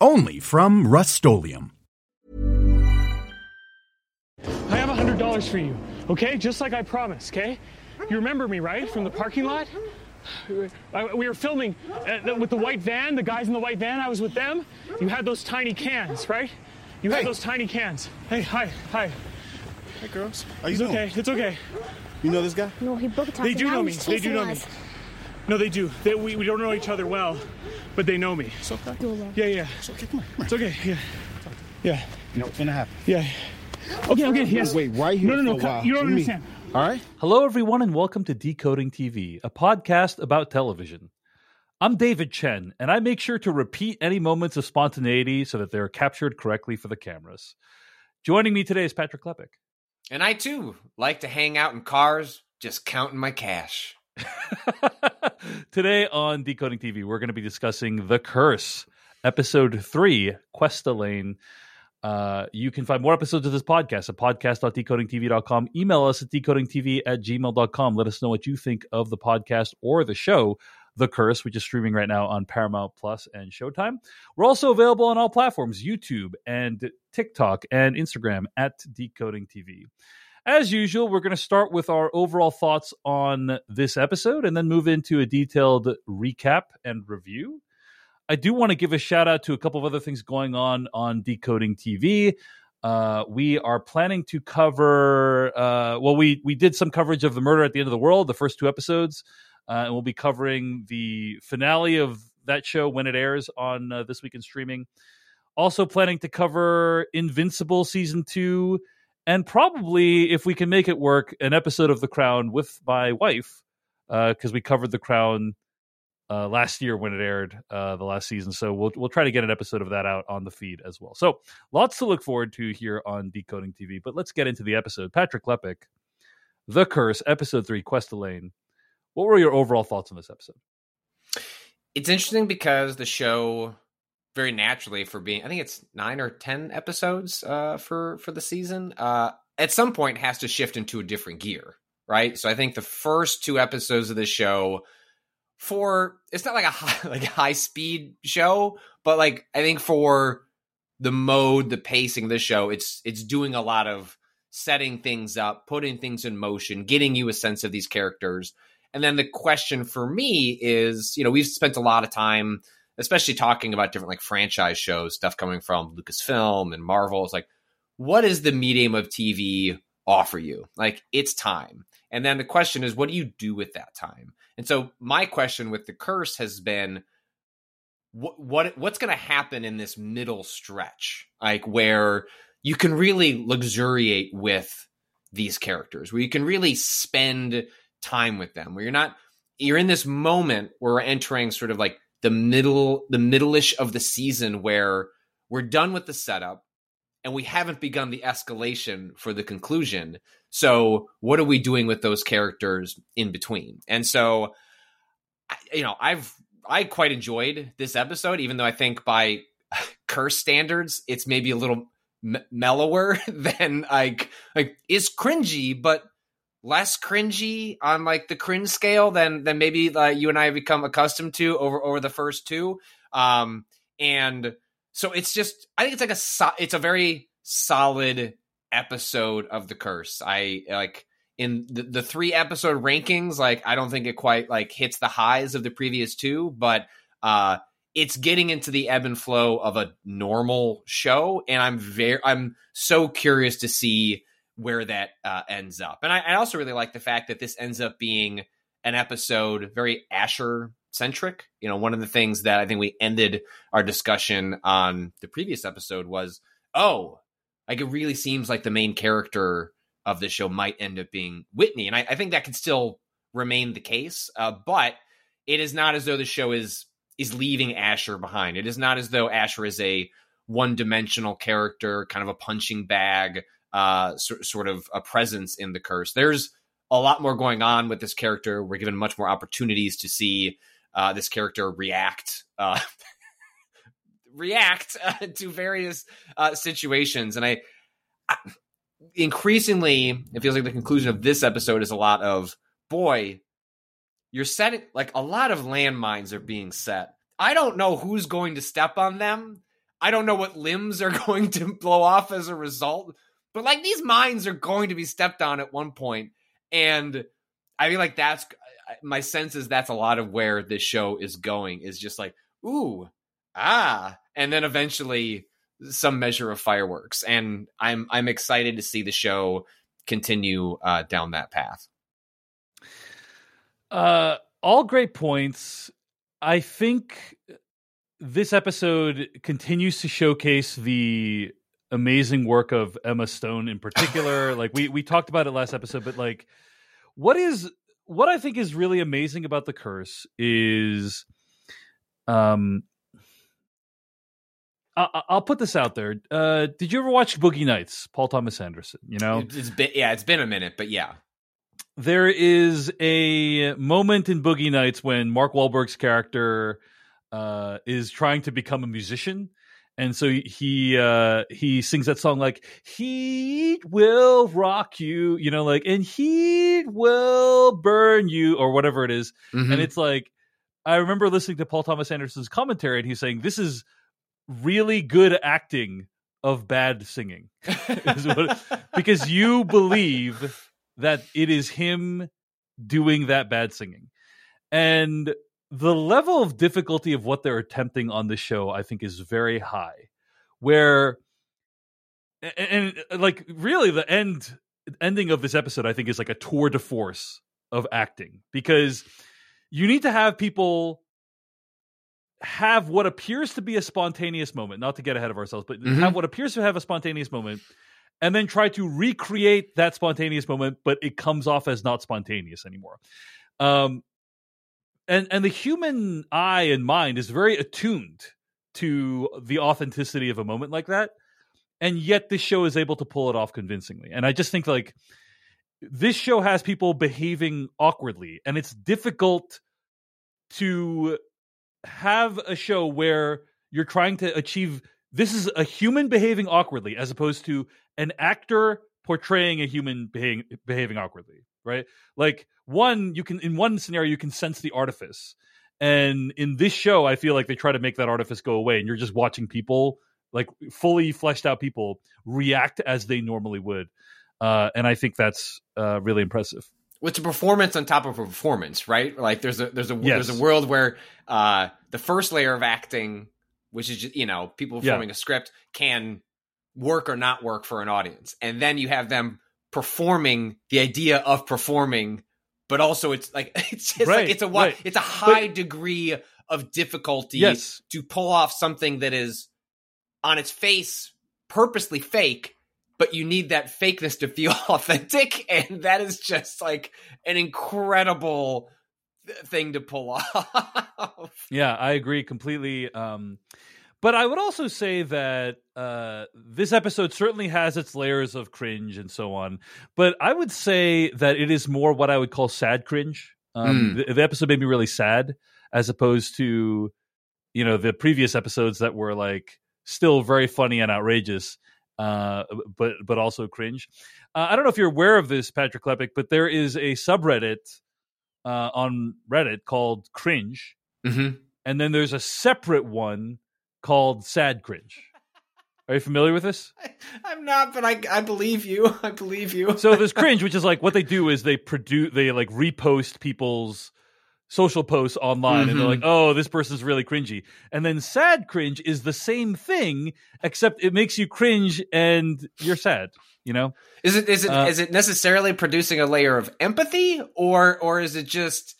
Only from Rust-Oleum I have a hundred dollars for you, okay? Just like I promised, okay? You remember me, right? From the parking lot? We were filming uh, with the white van, the guys in the white van, I was with them. You had those tiny cans, right? You had Hey. those tiny cans. Hey, hi, hi. Hey, girls. How you It's doing? okay, it's okay. You know this guy? No, he broke a They do know me, they do know me. No, they do. They, we, we don't know each other well, but they know me. It's okay. Yeah, yeah. It's okay. Come on. Come It's okay, yeah. Yeah, You know what's gonna happen? yeah. Okay, okay, yes. Wait right here No, no, no, for a come- while. you don't understand. All right. Hello, everyone, and welcome to Decoding TV, a podcast about television. I'm David Chen, and I make sure to repeat any moments of spontaneity so that they're captured correctly for the cameras. Joining me today is Patrick Klepek. And I too like to hang out in cars, just counting my cash. today on Decoding TV, we're going to be discussing The Curse, Episode 3, Questa Lane. Uh, you can find more episodes of this podcast at podcast.decodingtv.com. Email us at decodingtv at gmail.com. Let us know what you think of the podcast or the show, The Curse, which is streaming right now on Paramount Plus and Showtime. We're also available on all platforms YouTube and TikTok and Instagram at Decoding TV. As usual, we're going to start with our overall thoughts on this episode and then move into a detailed recap and review. I do want to give a shout out to a couple of other things going on on Decoding TV. Uh, we are planning to cover. Uh, well, we we did some coverage of the Murder at the End of the World, the first two episodes, uh, and we'll be covering the finale of that show when it airs on uh, this week in streaming. Also planning to cover Invincible season two, and probably if we can make it work, an episode of The Crown with my wife because we covered The Crown uh, last year when it aired uh, the last season. So we'll we'll try to get an episode of that out on the feed as well. So lots to look forward to here on Decoding TV. But let's get into the episode. Patrick Klepek, The Curse, Episode Three, Questa Lane. What were your overall thoughts on this episode? It's interesting because the show very naturally for being I think it's 9 or 10 episodes uh for for the season uh at some point has to shift into a different gear, right? So I think the first two episodes of the show for it's not like a high, like high speed show, but like I think for the mode, the pacing of the show, it's it's doing a lot of setting things up, putting things in motion, getting you a sense of these characters. And then the question for me is, you know, we've spent a lot of time, especially talking about different like franchise shows, stuff coming from Lucasfilm and Marvel. It's like, what does the medium of TV offer you? Like, it's time. And then the question is, what do you do with that time? And so my question with the curse has been, what, what what's going to happen in this middle stretch, like where you can really luxuriate with these characters, where you can really spend time with them, where you're not you're in this moment where we're entering sort of like the middle the middle-ish of the season where we're done with the setup and we haven't begun the escalation for the conclusion. So, what are we doing with those characters in between? And so, you know, I've I quite enjoyed this episode, even though I think by curse standards, it's maybe a little m- mellower than like like is cringy, but less cringy on like the cringe scale than than maybe uh, you and I have become accustomed to over over the first two. Um, and so it's just I think it's like a so- it's a very solid episode of the curse. I like in the, the three episode rankings, like I don't think it quite like hits the highs of the previous two, but uh it's getting into the ebb and flow of a normal show, and I'm very I'm so curious to see where that uh, ends up. And I, I also really like the fact that this ends up being an episode very Asher centric. You know, one of the things that I think we ended our discussion on the previous episode was, oh, like it really seems like the main character of the show might end up being Whitney, and I, I think that could still remain the case. Uh, but it is not as though the show is is leaving Asher behind. It is not as though Asher is a one dimensional character, kind of a punching bag, uh, so, sort of a presence in the curse. There's a lot more going on with this character. We're given much more opportunities to see uh, this character react. Uh, react uh, to various uh, situations and I, I increasingly it feels like the conclusion of this episode is a lot of boy you're setting like a lot of landmines are being set i don't know who's going to step on them i don't know what limbs are going to blow off as a result but like these mines are going to be stepped on at one point and i feel like that's my sense is that's a lot of where this show is going is just like ooh ah and then eventually some measure of fireworks and i'm i'm excited to see the show continue uh, down that path. Uh all great points. I think this episode continues to showcase the amazing work of emma stone in particular like we we talked about it last episode but like what is what i think is really amazing about the curse is um I, I'll put this out there. Uh, did you ever watch Boogie Nights? Paul Thomas Anderson. You know, it's been yeah, it's been a minute, but yeah. There is a moment in Boogie Nights when Mark Wahlberg's character uh, is trying to become a musician, and so he uh, he sings that song like "Heat will rock you," you know, like "and heat will burn you" or whatever it is. Mhm. and it's like I remember listening to Paul Thomas Anderson's commentary, and he's saying this is really good acting of bad singing because you believe that it is him doing that bad singing, and the level of difficulty of what they're attempting on the show, I think, is very high. Where and, and uh, like really the end ending of this episode, I think, is like a tour de force of acting because you need to have people have what appears to be a spontaneous moment, not to get ahead of ourselves, but Mhm. have what appears to have a spontaneous moment, and then try to recreate that spontaneous moment, but it comes off as not spontaneous anymore. Um, and and the human eye and mind is very attuned to the authenticity of a moment like that, and yet this show is able to pull it off convincingly. And I just think like this show has people behaving awkwardly, and it's difficult to have a show where you're trying to achieve this is a human behaving awkwardly as opposed to an actor portraying a human behaving, behaving awkwardly right like one you can in one scenario you can sense the artifice and in this show i feel like they try to make that artifice go away and you're just watching people like fully fleshed out people react as they normally would uh, and i think that's uh, really impressive it's a performance on top of a performance, right? Like there's a there's a Yes. there's a world where uh the first layer of acting, which is just, you know people Yeah. performing a script, can work or not work for an audience, and then you have them performing the idea of performing, but also it's like it's just Right, like it's a right. it's a high degree of difficulty yes to pull off something that is on its face purposely fake but you need that fakeness to feel authentic and that is just like an incredible thing to pull off Yeah, I agree completely. Um, but I would also say that uh, this episode certainly has its layers of cringe and so on. But I would say that it is more what I would call sad cringe. Um, the, the episode made me really sad, as opposed to you know the previous episodes that were like still very funny and outrageous, uh, but but also cringe. Uh, I don't know if you're aware of this, Patrick Klepek, but there is a subreddit uh, on Reddit called Cringe mm-hmm. and then there's a separate one called Sad Cringe. Are you familiar with this? i'm not but I, I believe you i believe you So there's Cringe, which is like what they do is they produce, they like repost people's social posts online, and they're Mhm. like, "Oh, this person's really cringy." And then Sad Cringe is the same thing, except it makes you cringe and you're sad. You know? is it is it is Uh, it necessarily producing a layer of empathy or or is it just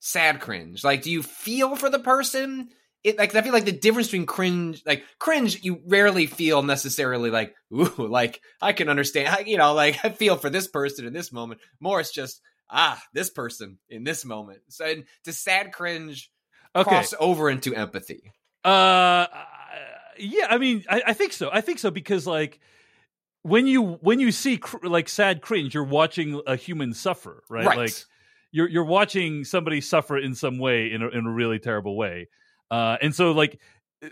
sad cringe like do you feel for the person it like I feel like the difference between cringe like cringe you rarely feel necessarily like ooh like I can understand I, you know like I feel for this person in this moment more it's just ah this person in this moment so and does sad cringe Okay. cross over into empathy Uh, yeah, I mean, I, I think so. I think so because like when you when you see cr- like sad cringe, you're watching a human suffer, right? Right. Like you're you're watching somebody suffer in some way in a, in a really terrible way, uh, and so like uh,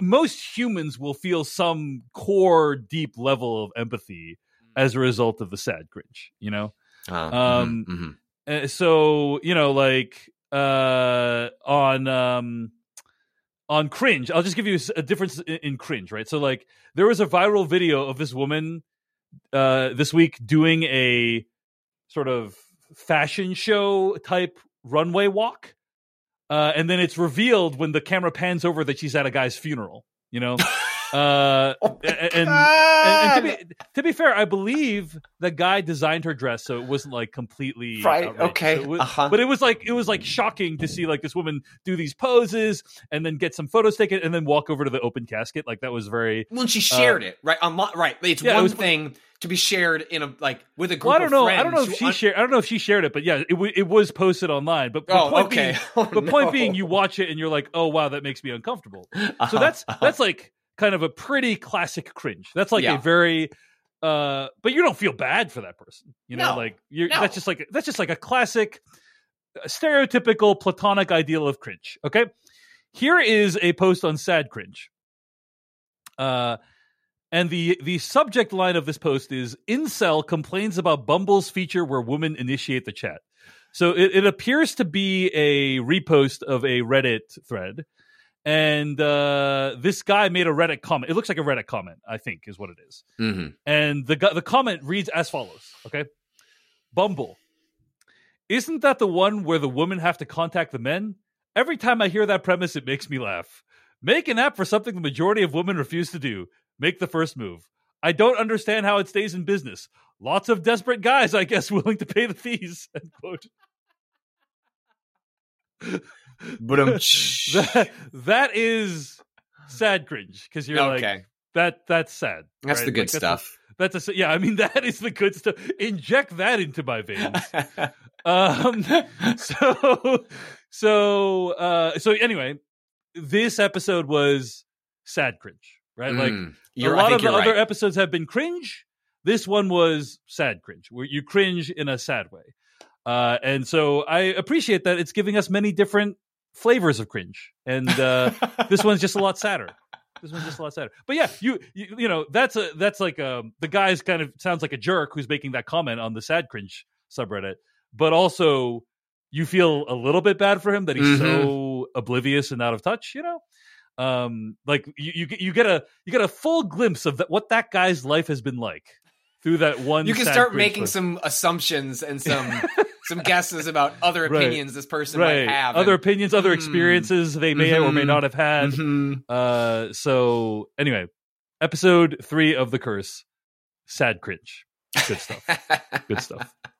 most humans will feel some core deep level of empathy as a result of the sad cringe, you know. Uh, Um, mhm, mhm. Uh, so you know like uh on um on cringe i'll just give you a difference in, in cringe right so like there was a viral video of this woman uh this week doing a sort of fashion show type runway walk uh and then it's revealed when the camera pans over that she's at a guy's funeral you know uh and, and, and, and to, be, to be fair i believe the guy designed her dress so it wasn't like completely Right, outrageous. okay, So it was- uh-huh. but it was like it was like shocking to see like this woman do these poses and then get some photos taken and then walk over to the open casket like that was very When she shared it, right? On, right. It's uh, yeah, it one was- thing to be shared in a like with a group well, I don't know. I don't know if she un- shared. I don't know if she shared it, but yeah, it, w- it was posted online. But the Oh, point okay. being, Oh, point no. being, you watch it and you're like, oh wow, that makes me uncomfortable. So Uh-huh, that's uh-huh. that's like kind of a pretty classic cringe. That's like Yeah. a very, uh, but you don't feel bad for that person. You know, No, like you're no. that's just like that's just like a classic, uh, stereotypical platonic ideal of cringe. Okay, here is a post on sad cringe. Uh, and the the subject line of this post is incel complains about Bumble's feature where women initiate the chat. So it, it appears to be a repost of a Reddit thread. And uh, this guy made a Reddit comment. It looks like a Reddit comment, I think, is what it is. Mhm. And the the comment reads as follows. Okay, Bumble, isn't that the one where the women have to contact the men? Every time I hear that premise, it makes me laugh. Make an app for something the majority of women refuse to do. Make the first move. I don't understand how it stays in business. Lots of desperate guys, I guess, willing to pay the fees. End quote. But um, that, that is sad cringe because you're like that. That's sad. that's right? the good Like, that's a- stuff. That's a yeah. I mean, that is the good stuff. Inject that into my veins. um. So so uh. So anyway, this episode was sad cringe, right? Like Mm. a You're- I lot of the you're other right. episodes have been cringe. This one was sad cringe, where you cringe in a sad way. Uh, and so I appreciate that it's giving us many different flavors of cringe. And uh, this one's just a lot sadder. This one's just a lot sadder. But yeah, you you, you know that's a that's like um the guy's kind of sounds like a jerk who's making that comment on the sad cringe subreddit, but also you feel a little bit bad for him that he's so oblivious and out of touch. You know, um, like you you get you get a you get a full glimpse of that, what that guy's life has been like through that one. you can start making some assumptions and some some guesses about other Right. opinions this person right might have. other and- opinions, other Hmm. experiences they may or may Mhm. not have had. Mhm. Uh, so anyway, episode three of the curse, sad cringe, good stuff, good stuff.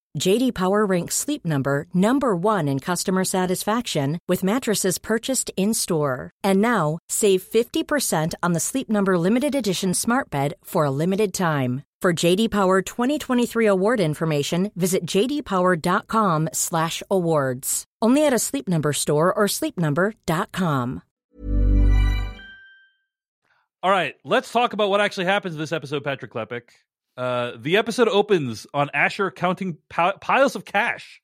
JD Power ranks Sleep Number number 1 in customer satisfaction with mattresses purchased in-store. And now, save 50% on the Sleep Number limited edition Smart Bed for a limited time. For JD Power 2023 award information, visit jdpower.com/awards. Only at a Sleep Number store or sleepnumber.com. All right, let's talk about what actually happens in this episode, Patrick Klepek. Uh, the episode opens on Asher counting pi- piles of cash,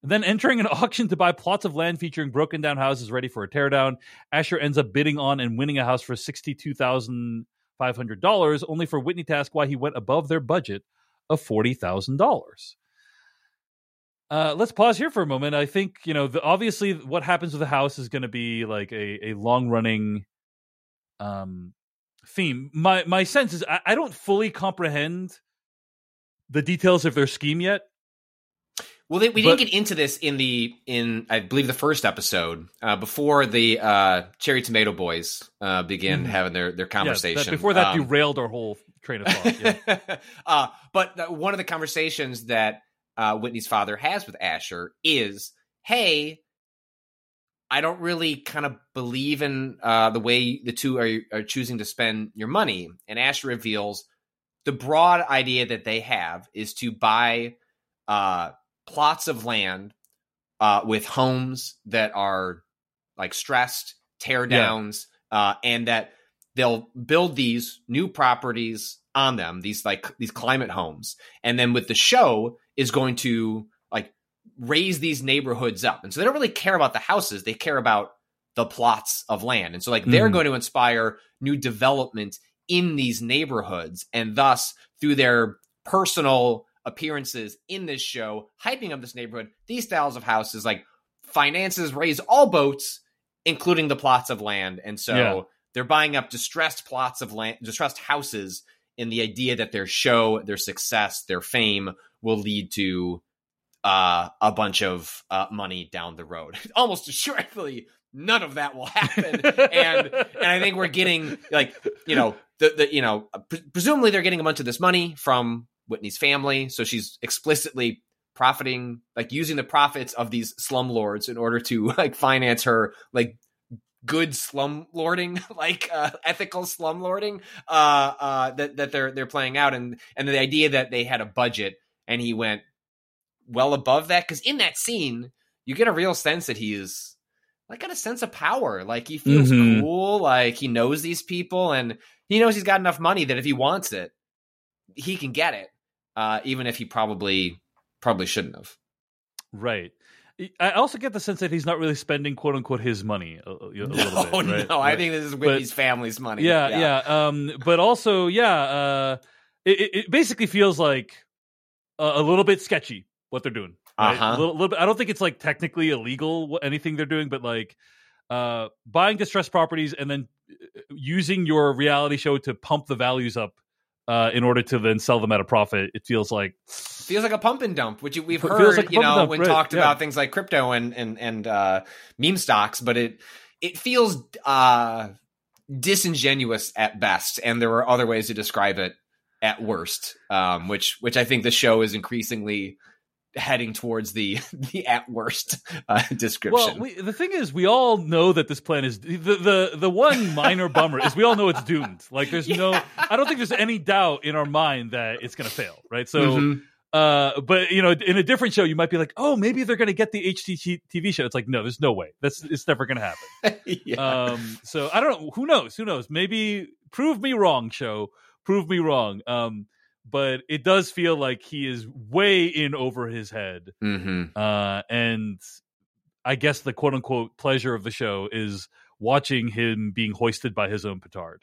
then entering an auction to buy plots of land featuring broken down houses ready for a teardown. Asher ends up bidding on and winning a house for sixty-two thousand five hundred dollars, only for Whitney to ask why he went above their budget of forty thousand dollars. Uh, let's pause here for a moment. I think you know, the, obviously, what happens with the house is going to be like a, a long running um, theme. My my sense is I, I don't fully comprehend the details of their scheme yet. Well, they, we But- didn't get into this in the in I believe the first episode uh, before the uh, Cherry Tomato Boys uh, begin Mhm. having their their conversation. that, before that Um, derailed our whole train of thought. Yeah. uh, but one of the conversations that uh, Whitney's father has with Asher is, "Hey, I don't really kind of believe in uh, the way the two are, are choosing to spend your money." And Asher reveals the broad idea that they have is to buy uh, plots of land uh, with homes that are like stressed, tear downs, uh, and that they'll build these new properties on them these like these climate homes and then with the show is going to raise these neighborhoods up and so they don't really care about the houses they care about the plots of land and so like they're Mhm. going to inspire new development in these neighborhoods and thus through their personal appearances in this show hyping up this neighborhood these styles of houses like finances raise all boats including the plots of land and so Yeah. they're buying up distressed plots of land distressed houses in the idea that their show their success their fame will lead to uh, a bunch of uh, money down the road. Almost assuredly none of that will happen. And and i think we're getting like you know the, the you know pre- presumably they're getting a bunch of this money from whitney's family. So she's explicitly profiting like using the profits of these slumlords in order to like finance her like good slum lording like uh, ethical slum lording uh uh that that they're they're playing out. And and the idea that they had a budget and he went well above that because in that scene you get a real sense that he is like got a sense of power like he feels Mhm. cool like he knows these people and he knows he's got enough money that if he wants it he can get it uh even if he probably probably shouldn't have Right. I also get the sense that he's not really spending "quote unquote" his money a, a a little bit. oh right? no i think this is whitney's family's money Yeah, yeah. Um, but also, yeah. Uh, it, it- it basically feels like a, a little bit sketchy what they're doing. Right? Uh-huh. A little, little bit. I don't think it's like technically illegal anything they're doing, but like uh, buying distressed properties and then uh, using your reality show to pump the values up uh, in order to then sell them at a profit. It feels like feels like a pump and dump, which we've heard, like you know, dump, when right, talked yeah. about things like crypto and and and uh, meme stocks. But it it feels uh, disingenuous at best, and there are other ways to describe it at worst. Um, which which I think the show is increasingly heading towards the the at worst uh, description. Well, we, the thing is, we all know that this plan is the the the one minor bummer is we all know it's doomed. Like, there's no, I don't think there's any doubt in our mind that it's going to fail, right? So, Mhm. uh, but you know, in a different show, you might be like, oh, maybe they're going to get the HT TV show. It's like, no, there's no way. That's it's never going to happen. yeah. Um, so I don't know. Who knows? Who knows? Maybe prove me wrong, show. Prove me wrong. Um, but it does feel like he is way in over his head hmm uh, and I guess the quote unquote pleasure of the show is watching him being hoisted by his own petard.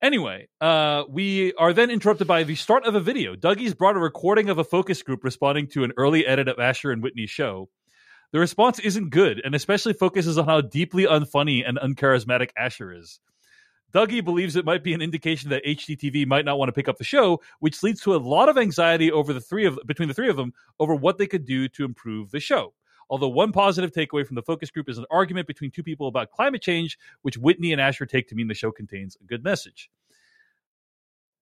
Anyway, uh, we are then interrupted by the start of a video. Dougie's brought a recording of a focus group responding to an early edit of Asher and Whitney's show. The response isn't good, and especially focuses on how deeply unfunny and uncharismatic Asher is. Dougie believes it might be an indication that HGTV might not want to pick up the show, which leads to a lot of anxiety over the three of between the three of them over what they could do to improve the show. Although one positive takeaway from the focus group is an argument between two people about climate change, which Whitney and Asher take to mean the show contains a good message.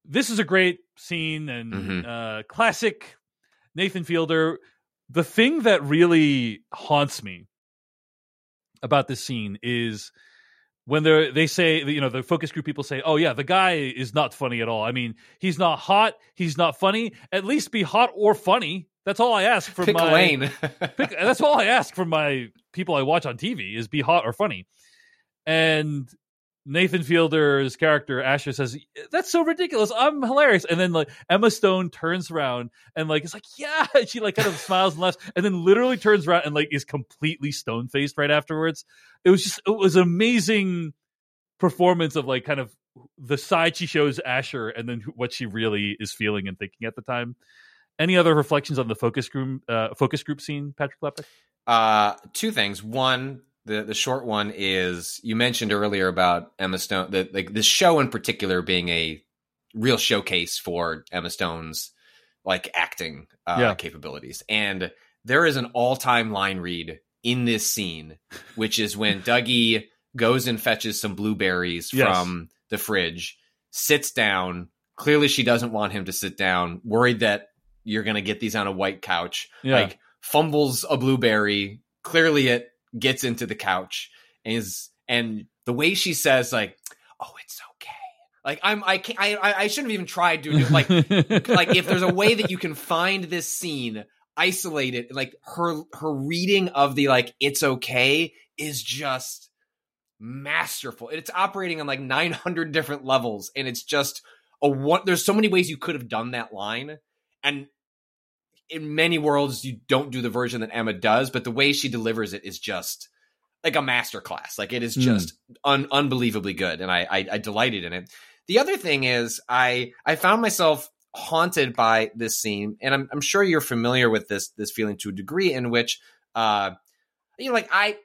This is a great scene and Mhm. uh, classic Nathan Fielder. The thing that really haunts me about this scene is when they they say you know the focus group people say oh yeah the guy is not funny at all i mean he's not hot he's not funny at least be hot or funny that's all i ask from Pick my lane. pick, that's all I ask from my people I watch on TV is be hot or funny. And Nathan Fielder's character Asher says, "That's so ridiculous. I'm hilarious." And then like Emma Stone turns around and like it's like, "Yeah." And she like kind of smiles and laughs, and then literally turns around and like is completely stone faced right afterwards. It was just it was amazing performance of like kind of the side she shows Asher and then what she really is feeling and thinking at the time. Any other reflections on the focus group uh, focus group scene, Patrick Klepek? Uh, two things. One, the the short one is you mentioned earlier about Emma Stone, the, like this show in particular being a real showcase for Emma Stone's like acting uh, Yeah. capabilities, and there is an all time line read in this scene, which is when Dougie goes and fetches some blueberries Yes. from the fridge, sits down. Clearly, she doesn't want him to sit down, worried that you're going to get these on a white couch. Yeah. Like, fumbles a blueberry. Clearly, it gets into the couch. And, is, and the way she says, like, oh, it's okay. Like, I'm, I can't, I, I shouldn't have even tried to do like, like if there's a way that you can find this scene isolate it like her her reading of the like it's okay is just masterful it's operating on like 900 different levels and it's just a one there's so many ways you could have done that line and in many worlds you don't do the version that emma does but the way she delivers it is just like a master class like it is Hmm. just un- unbelievably good and I, I i delighted in it the other thing is I I found myself haunted by this scene, and I'm I'm sure you're familiar with this this feeling to a degree in which uh you know like I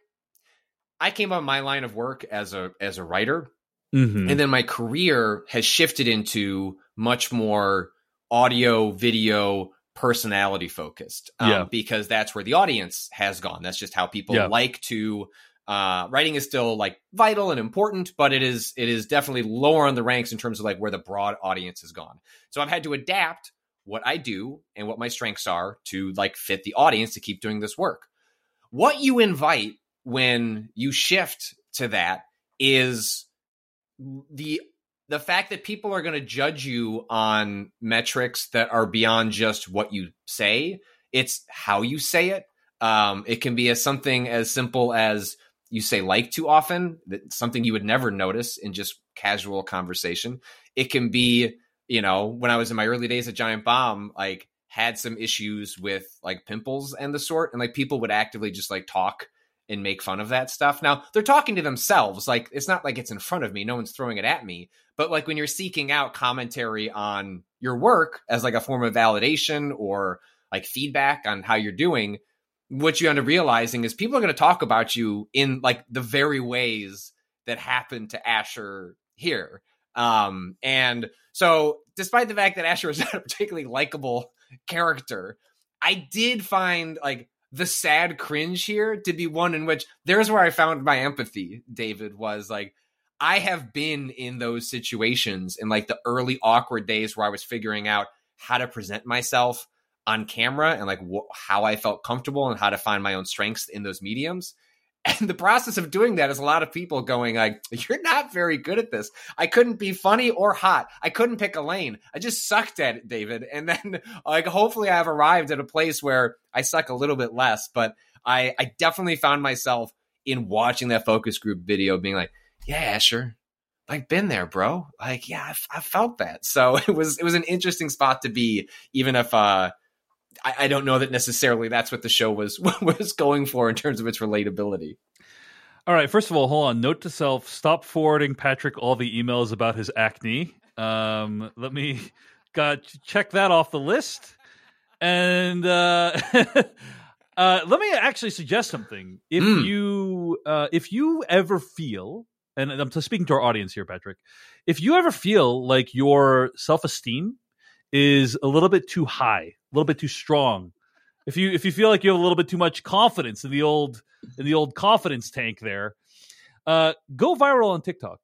I came on my line of work as a as a writer Mhm. and then my career has shifted into much more audio video personality focused um, Yeah. because that's where the audience has gone that's just how people Yeah. like to uh, writing is still like vital and important but it is it is definitely lower on the ranks in terms of like where the broad audience has gone so i've had to adapt what i do and what my strengths are to like fit the audience to keep doing this work what you invite when you shift to that is the the fact that people are going to judge you on metrics that are beyond just what you say it's how you say it. Um, it can be as something as simple as you say like too often that something you would never notice in just casual conversation. It can be you know when i was in my early days at giant bomb like had some issues with like pimples and the sort and like people would actively just like talk and make fun of that stuff now they're talking to themselves like it's not like it's in front of me no one's throwing it at me but like when you're seeking out commentary on your work as like a form of validation or like feedback on how you're doing what you end up realizing is people are going to talk about you in like the very ways that happened to Asher here. Um, and so, despite the fact that Asher was not a particularly likable character, I did find like the sad cringe here to be one in which there's where I found my empathy, David, was like, I have been in those situations in like the early awkward days where I was figuring out how to present myself on camera and like wh- how I felt comfortable and how to find my own strengths in those mediums. And the process of doing that is a lot of people going like, "You're not very good at this. I couldn't be funny or hot. I couldn't pick a lane. I just sucked at it, David." And then like hopefully I've arrived at a place where I suck a little bit less, but I I definitely found myself in watching that focus group video being like, "Yeah, sure. Like been there, bro. Like yeah, I, felt that." So it was it was an interesting spot to be even if uh I, I don't know that necessarily that's what the show was was going for in terms of its relatability. All right. First of all, hold on. Note to self: stop forwarding Patrick all the emails about his acne. Um, let me got check that off the list. And uh, uh, let me actually suggest something. If Mm. you uh, if you ever feel, and I'm speaking to our audience here, Patrick, if you ever feel like your self esteem is a little bit too high, a little bit too strong, if you if you feel like you have a little bit too much confidence in the old in the old confidence tank there, uh, go viral on TikTok.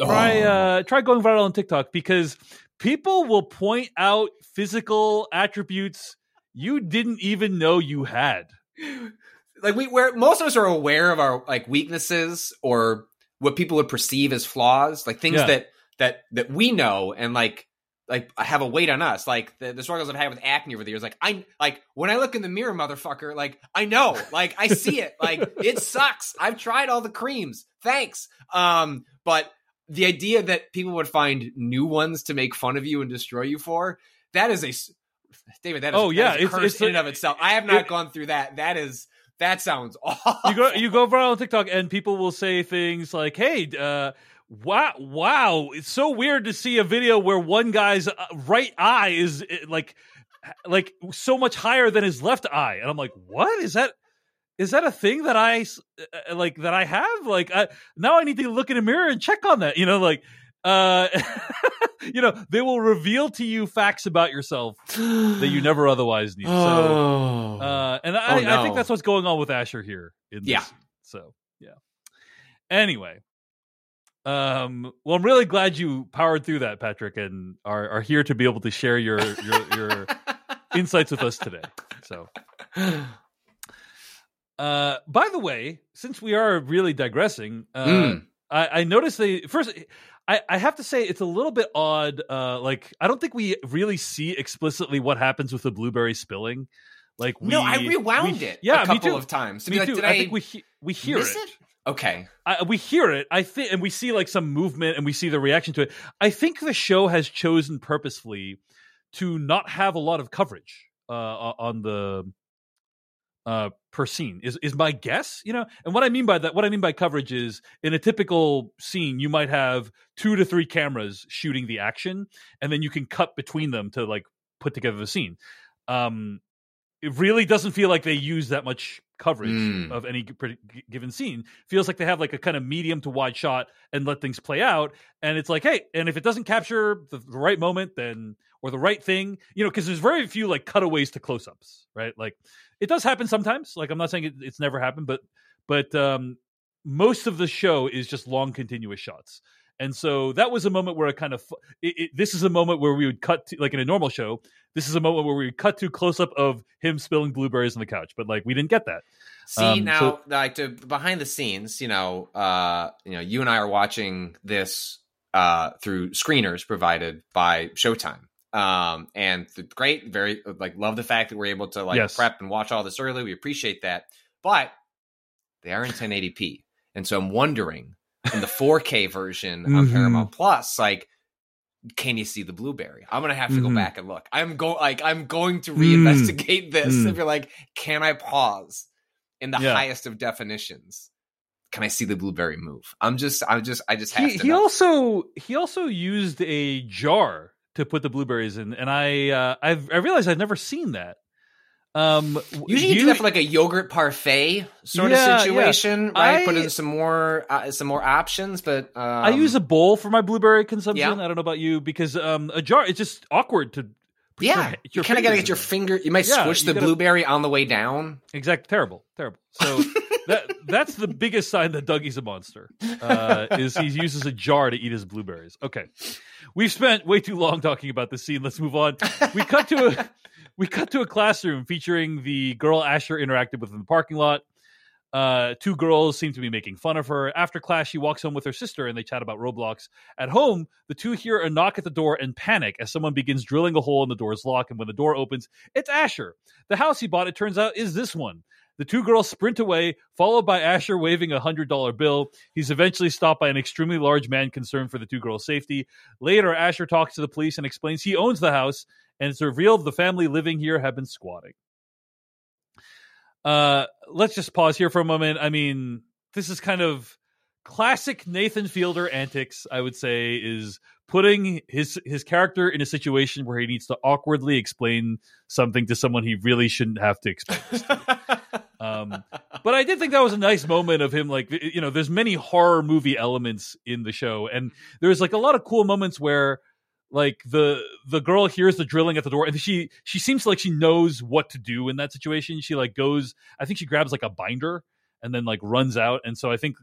Try uh, try going viral on TikTok because people will point out physical attributes you didn't even know you had. like we where most of us are aware of our like weaknesses or what people would perceive as flaws, like things Yeah. that that that we know and like like have a weight on us. Like the, the struggles I've had with acne over the years. Like I like when I look in the mirror, motherfucker, like I know, like I see it. Like it sucks. I've tried all the creams. Thanks. Um, but the idea that people would find new ones to make fun of you and destroy you for, that is a David, that is, Oh, yeah, is it's- curse it's in and of itself. I have not it- gone through that. That is that sounds awful. You go you go viral on TikTok and people will say things like, "Hey, uh, wow, wow, it's so weird to see a video where one guy's uh, right eye is uh, like." like so much higher than his left eye, and I'm like, what is that? Is that a thing that I like that I have? Like I, now I need to look in a mirror and check on that. You know, like uh, you know, they will reveal to you facts about yourself that you never otherwise knew. So, Oh. uh, and I, Oh, I think that's what's going on with Asher here. In this Yeah. So yeah. Anyway, um, well, I'm really glad you powered through that, Patrick, and are are here to be able to share your your your insights with us today. So, uh, by the way, since we are really digressing, uh, Mm. I, I noticed they first. I, I have to say it's a little bit odd. Uh, like I don't think we really see explicitly what happens with the blueberry spilling. Like we, no, I rewound we- it Yeah, a couple of times to me be like, too. did I, I, think we he- we hear it. it? Okay. I, we hear it. I think, and we see like some movement, and we see the reaction to it. I think the show has chosen purposefully to not have a lot of coverage uh, on the uh, per scene. Is is my guess? You know, and what I mean by that, what I mean by coverage is in a typical scene, you might have two to three cameras shooting the action, and then you can cut between them to like put together the scene. Um, it really doesn't feel like they use that much coverage Mm. of any g- given scene. Feels like they have like a kind of medium to wide shot and let things play out. And it's like, hey, and if it doesn't capture the, the right moment, then or the right thing, you know, because there's very few like cutaways to close ups, right? Like it does happen sometimes. Like I'm not saying it, it's never happened, but but um, most of the show is just long continuous shots. And so that was a moment where I kind of it, it, this is a moment where we would cut to like in a normal show. This is a moment where we would cut to close up of him spilling blueberries on the couch, but like we didn't get that. See Um, now, so- like to behind the scenes, you know, uh, you know, you and I are watching this uh, through screeners provided by Showtime, um, and the great, very like love the fact that we're able to like Yes. prep and watch all this early. We appreciate that, but they are in 1080p, and so I'm wondering in the 4K version on Mhm. Paramount Plus, like. Can you see the blueberry? I'm gonna have to go Mhm. back and look. I'm go like I'm going to Mm. reinvestigate this If you're like, can I pause in the Yeah. highest of definitions? Can I see the blueberry move? I'm just, I'm just, I just have He, to. he know. also he also used a jar to put the blueberries in, and I uh, I've, I realized I've never seen that. Um, Usually you, do that for like a yogurt parfait sort Yeah, yeah. of situation, right? I- Put in some more, uh, some more options, but um, I use a bowl for my blueberry consumption. Yeah. I don't know about you because um, a jar it's just awkward to. put Yeah, you kind of got to get your finger. You might Yeah, squish you the gotta- blueberry on the way down. Exact, terrible, terrible. So that that's the biggest sign that Dougie's a monster. Uh, is he uses a jar to eat his blueberries? Okay, we've spent way too long talking about this scene. Let's move on. We cut to a we cut to a classroom featuring the girl Asher interacted with in the parking lot. Uh, two girls seem to be making fun of her. After class, she walks home with her sister and they chat about Roblox. At home, the two hear a knock at the door and panic as someone begins drilling a hole in the door's lock. And when the door opens, it's Asher. The house he bought, it turns out, is this one. The two girls sprint away, followed by Asher waving a hundred dollar bill. He's eventually stopped by an extremely large man concerned for the two girls' safety. Later, Asher talks to the police and explains he owns the house, and it's revealed the family living here have been squatting. Uh, let's just pause here for a moment. I mean, this is kind of classic Nathan Fielder antics. I would say is putting his his character in a situation where he needs to awkwardly explain something to someone he really shouldn't have to explain. this to. Um, but I did think that was a nice moment of him. Like, you know, there's many horror movie elements in the show, and there's like a lot of cool moments where, like the the girl hears the drilling at the door, and she she seems like she knows what to do in that situation. She like goes, I think she grabs like a binder and then like runs out, and so I think.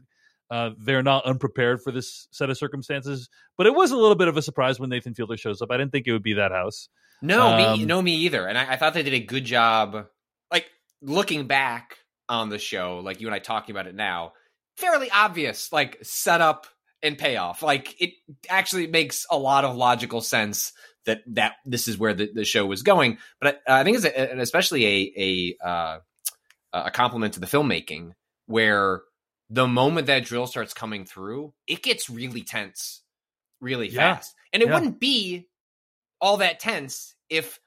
Uh, they're not unprepared for this set of circumstances, but it was a little bit of a surprise when Nathan Fielder shows up. I didn't think it would be that house. No, me, Um, no, me either. And I, I thought they did a good job. Like looking back on the show, like you and I talking about it now, fairly obvious. Like setup and payoff. Like it actually makes a lot of logical sense that that this is where the, the show was going. But I, I think it's a, especially a a uh, a compliment to the filmmaking where the moment that drill starts coming through, it gets really tense, really Yeah. fast, and it Yeah. wouldn't be all that tense if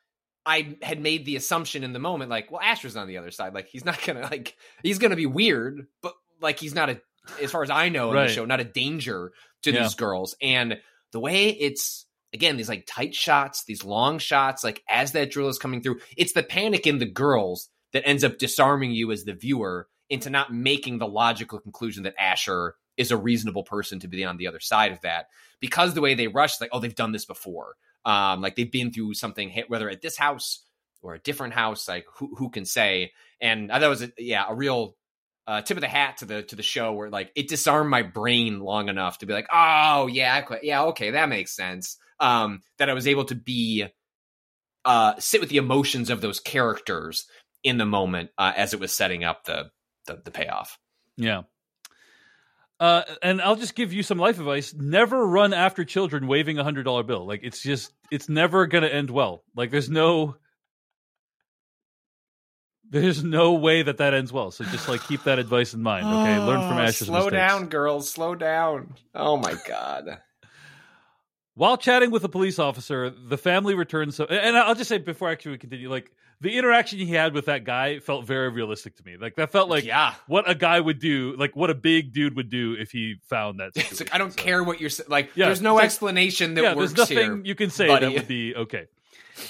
I had made the assumption in the moment, like, well, Asher's on the other side. Like, he's not gonna like he's gonna be weird, but like he's not a as far as I know in the show, not a danger to Yeah. these girls. And the way it's again these like tight shots, these long shots, like as that drill is coming through. It's the panic in the girls that ends up disarming you as the viewer into not making the logical conclusion that Asher is a reasonable person to be on the other side of that because the way they rush, like, oh, they've done this before. Um, like they've been through something, whether at this house or a different house, like who who can say? And I thought it was, a, yeah, a real uh, tip of the hat to the to the show where like it disarmed my brain long enough to be like, oh yeah, yeah, okay, that makes sense. Um, that I was able to be uh, sit with the emotions of those characters in the moment uh, as it was setting up the the, the payoff. Yeah. Uh, and I'll just give you some life advice: never run after children waving a hundred dollar bill. Like it's just, it's never going to end well. Like there's no, there's no way that that ends well. So just like keep that advice in mind. Okay, learn from Asher's Slow mistakes. down, girls. Slow down. Oh my god. While chatting with a police officer, the family returns. So, and I'll just say before actually we continue, like the interaction he had with that guy felt very realistic to me. Like that felt like yeah. what a guy would do, like what a big dude would do if he found that. It's like I don't So- care what you're like. Yeah, there's no it's like- explanation that yeah, works there's nothing here. you can say buddy. that would be okay.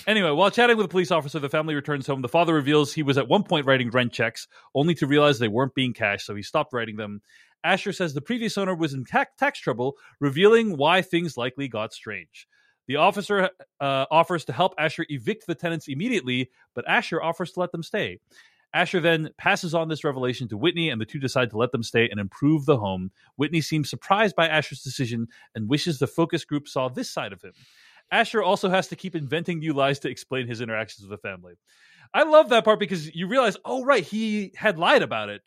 Anyway, while chatting with a police officer, the family returns home. The father reveals he was at one point writing rent checks, only to realize they weren't being cashed, so he stopped writing them. Asher says the previous owner was in tax, tax trouble, revealing why things likely got strange. The officer uh, offers to help Asher evict the tenants immediately, but Asher offers to let them stay. Asher then passes on this revelation to Whitney, and the two decide to let them stay and improve the home. Whitney seems surprised by Asher's decision and wishes the focus group saw this side of him. Asher also has to keep inventing new lies to explain his interactions with the family. I love that part because you realize, oh, right, he had lied about it.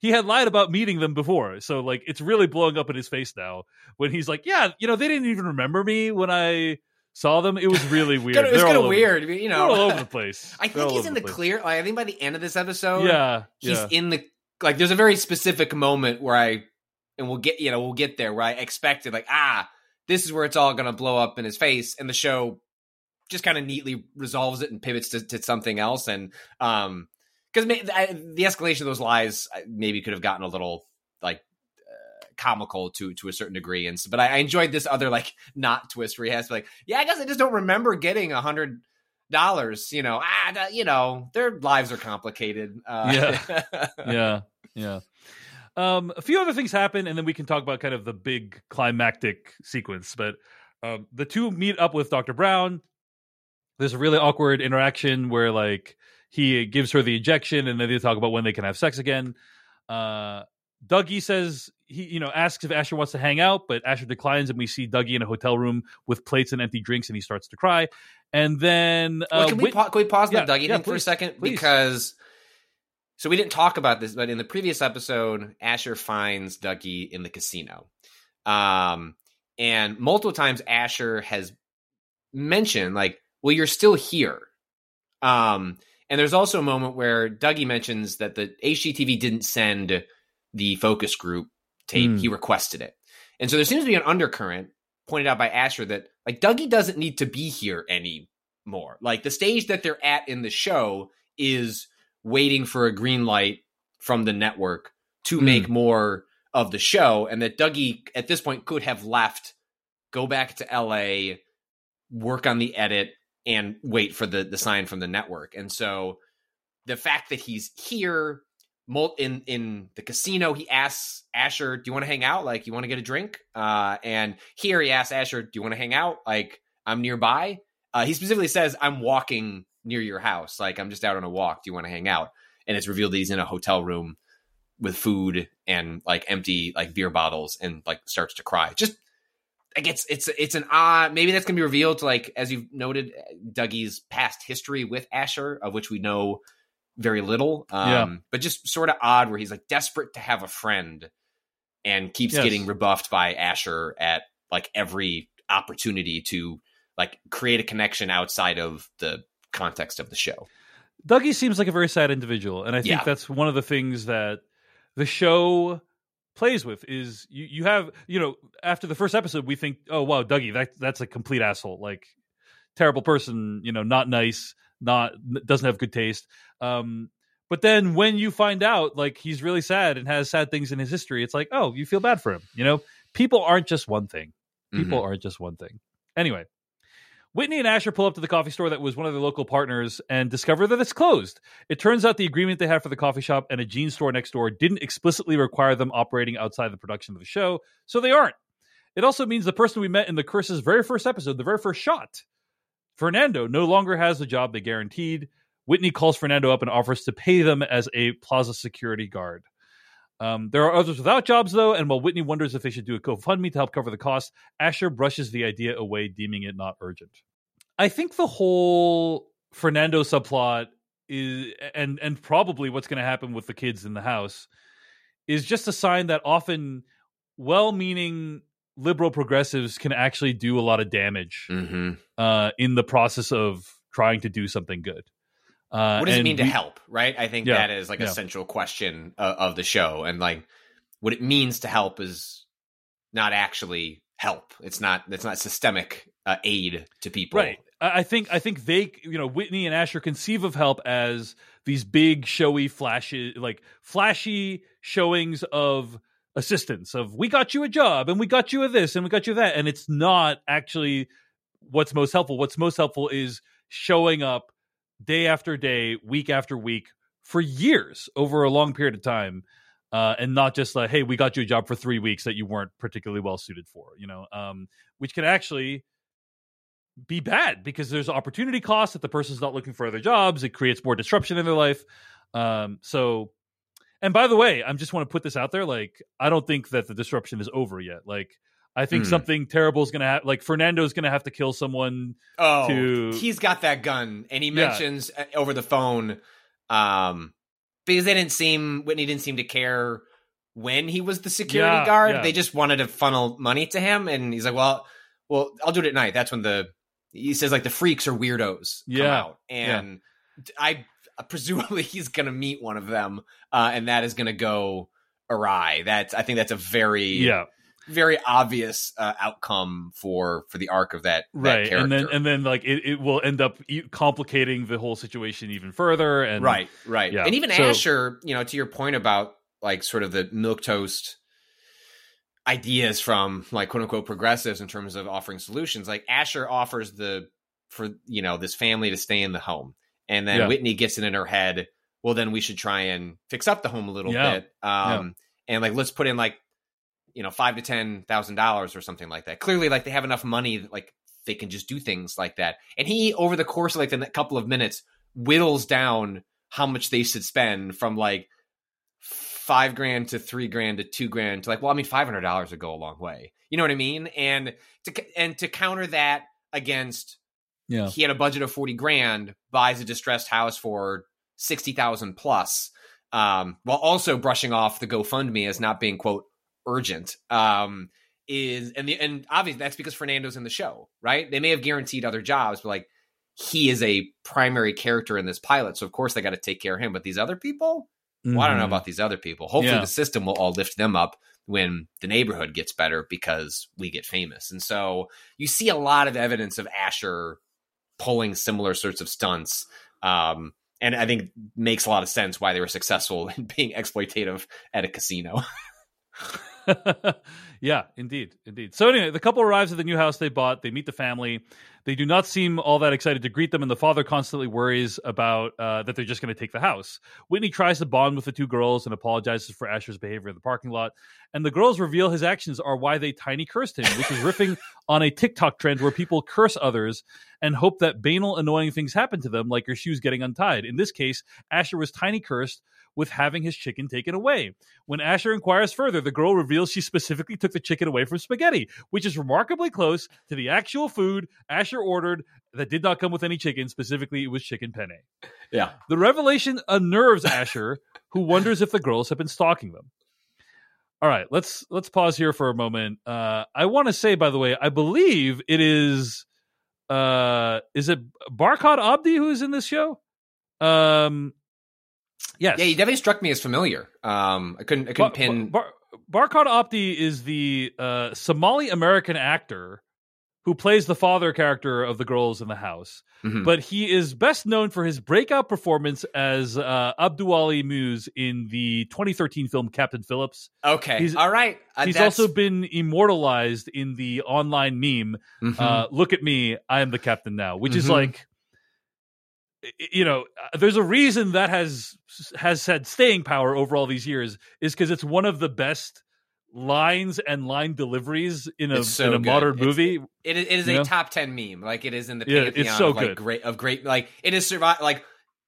He had lied about meeting them before. So, like, it's really blowing up in his face now when he's like, yeah, you know, they didn't even remember me when I saw them. It was really weird. It was kind of over- weird, you They're know. all over the place. I think he's in the place. clear. Like, I think by the end of this episode, Yeah. he's yeah. in the like. There's a very specific moment where I, and we'll get you know we'll get there where I expected like ah this is where it's all gonna blow up in his face, and the show just kind of neatly resolves it and pivots to, to something else, and um because the escalation of those lies maybe could have gotten a little like uh, comical to to a certain degree and so, but I, I enjoyed this other like not twist where he has to be like yeah i guess i just don't remember getting a hundred dollars you know ah you know their lives are complicated uh, Yeah. yeah, yeah. Um, a few other things happen, and then we can talk about kind of the big climactic sequence. But um, the two meet up with Doctor Brown. There's a really awkward interaction where like he gives her the injection, and then they talk about when they can have sex again. Uh, Dougie says he, you know, asks if Asher wants to hang out, but Asher declines, and we see Dougie in a hotel room with plates and empty drinks, and he starts to cry. And then, uh, can, we Whit- pa- can we pause Yeah, Dougie yeah, thing for a second? please. Because so we didn't talk about this, but in the previous episode, Asher finds Dougie in the casino. Um, and multiple times Asher has mentioned, like, well, you're still here. Um, and there's also a moment where Dougie mentions that the HGTV didn't send the focus group tape. Hmm. He requested it. And so there seems to be an undercurrent pointed out by Asher that like Dougie doesn't need to be here anymore. Like the stage that they're at in the show is waiting for a green light from the network to Hmm. make more of the show and that Dougie at this point could have left, go back to LA, work on the edit and wait for the the sign from the network. And so the fact that he's here in in the casino, he asks Asher, "Do you want to hang out? Like, you want to get a drink?" Uh, and here he asks Asher, "Do you want to hang out? Like, I'm nearby." Uh, he specifically says, "I'm walking near your house. Like, I'm just out on a walk. Do you want to hang out?" And it's revealed that he's in a hotel room with food and like empty like beer bottles, and like starts to cry. Just like it's it's it's an odd. Maybe that's gonna be revealed to like as you've noted, Dougie's past history with Asher, of which we know very little. Um, Yeah. but just sort of odd where he's like desperate to have a friend and keeps Yes. getting rebuffed by Asher at like every opportunity to like create a connection outside of the context of the show. Dougie seems like a very sad individual, and I think Yeah. that's one of the things that the show plays with is you, you have you know after the first episode we think oh wow Dougie that that's a complete asshole like terrible person you know not nice not doesn't have good taste um but then when you find out like he's really sad and has sad things in his history it's like oh you feel bad for him you know people aren't just one thing people Mm-hmm. aren't just one thing anyway Whitney and Asher pull up to the coffee store that was one of their local partners and discover that it's closed. It turns out the agreement they had for the coffee shop and a jean store next door didn't explicitly require them operating outside the production of the show, so they aren't. It also means the person we met in the Curse's very first episode, the very first shot, Fernando, no longer has the job they guaranteed. Whitney calls Fernando up and offers to pay them as a plaza security guard. Um, there are others without jobs, though, and while Whitney wonders if they should do a GoFundMe to help cover the cost, Asher brushes the idea away, deeming it not urgent. I think the whole Fernando subplot is, and and probably what's going to happen with the kids in the house, is just a sign that often well-meaning liberal progressives can actually do a lot of damage Mm-hmm. uh, in the process of trying to do something good. Uh, what does it mean to we- help right i think Yeah, that is like a central question of, of the show and like what it means to help is not actually help it's not it's not systemic uh, aid to people Right. I I think I think they you know Whitney and Asher conceive of help as these big showy flashy like flashy showings of assistance of we got you a job and we got you a this and we got you that and it's not actually what's most helpful. What's most helpful is showing up day after day, week after week for years over a long period of time. Uh, and not just like, hey, we got you a job for three weeks that you weren't particularly well suited for, you know, um, which can actually be bad because there's opportunity cost that the person's not looking for other jobs. It creates more disruption in their life. Um, so, and by the way, I just want to put this out there. Like, I don't think that the disruption is over yet. Like, I think Hmm. something terrible is going to happen. Like, Fernando's going to have to kill someone. oh to- he's got that gun and he mentions uh, over the phone um because they didn't seem whitney didn't seem to care when he was the security Yeah, guard yeah. they just wanted to funnel money to him and he's like well well i'll do it at night that's when the he says like the freaks or weirdos come Yeah, out and i presumably he's gonna meet one of them uh and that is gonna go awry that's i think that's a very Yeah, very obvious uh, outcome for for the arc of that, that right. character And then and then like it, it will end up complicating the whole situation even further. And right right yeah, and even so- asher you know to your point about like sort of the milk toast ideas from like quote unquote progressives in terms of offering solutions like asher offers the for you know this family to stay in the home and then Yeah. whitney gets it in her head well then we should try and fix up the home a little Yeah. bit um and like let's put in like you know five to ten thousand dollars or something like that. Clearly like they have enough money that like they can just do things like that. And he over the course of like the couple of minutes whittles down how much they should spend from like five grand to three grand to two grand to like well i mean five hundred dollars would go a long way. You know what i mean? And to and to counter that against yeah, he had a budget of 40 grand buys a distressed house for 60,000 plus um, while also brushing off the GoFundMe as not being quote urgent um, is and the and obviously that's because Fernando's in the show right they may have guaranteed other jobs but like he is a primary character in this pilot so of course they got to take care of him but these other people well I don't know Mhm. about these other people hopefully Yeah. the system will all lift them up when the neighborhood gets better because we get famous and so you see a lot of evidence of Asher pulling similar sorts of stunts. Um, and I think makes a lot of sense why they were successful in being exploitative at a casino. yeah, indeed, indeed. So anyway, the couple arrives at the new house they bought. They meet the family. They do not seem all that excited to greet them, and the father constantly worries about uh, that they're just going to take the house. Whitney tries to bond with the two girls and apologizes for Asher's behavior in the parking lot. And the girls reveal his actions are why they tiny cursed him, which is riffing on a TikTok trend where people curse others and hope that banal, annoying things happen to them, like your shoes getting untied. In this case, Asher was tiny cursed with having his chicken taken away. When Asher inquires further, the girl reveals she specifically took the chicken away from spaghetti, which is remarkably close to the actual food Asher ordered that did not come with any chicken. Specifically, it was chicken penne. Yeah. The revelation unnerves Asher, who wonders if the girls have been stalking them. All right, let's let's pause here for a moment. Uh, I want to say, by the way, I believe it is uh, is it Barkhad Abdi who is in this show? Um, yes, Yeah, he definitely struck me as familiar. Um, I couldn't, I couldn't pin. Bar- Barkhad Abdi is the uh, Somali American actor who plays the father character of the girls in the house. Mhm. But he is best known for his breakout performance as uh, Abduwali Muse in the 2013 film Captain Phillips. Okay, He's- all right. Uh, He's that's- also been immortalized in the online meme Mhm. uh, look at me i am the captain now which is Mhm. like you know uh, there's a reason that has has had staying power over all these years is because it's one of the best lines and line deliveries in a so in a good. modern It's- movie It is, it is a know? top ten meme, like it is in the Yeah, pantheon it's so of like good. great of great like it is survived like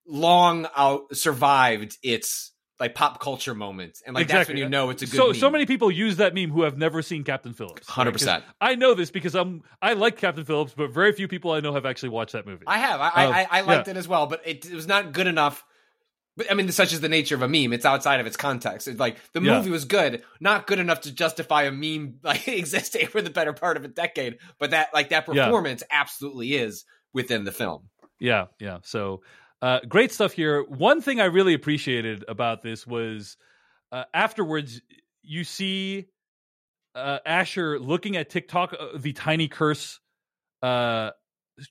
long out survived its like pop culture moments, and like that's when you know it's a good. so meme. so many people use that meme who have never seen captain phillips Hundred right? percent. i know this because i'm i like captain phillips but very few people i know have actually watched that movie I have. I Um, I, I liked yeah. it as well, but it, it was not good enough. But I mean, such is the nature of a meme. It's outside of its context. It's like the Yeah. movie was good, not good enough to justify a meme like existing for the better part of a decade. But that like that Yeah. performance absolutely is within the film. Yeah, yeah. So uh, great stuff here. One thing I really appreciated about this was uh, afterwards you see uh, Asher looking at TikTok, uh, the tiny curse uh,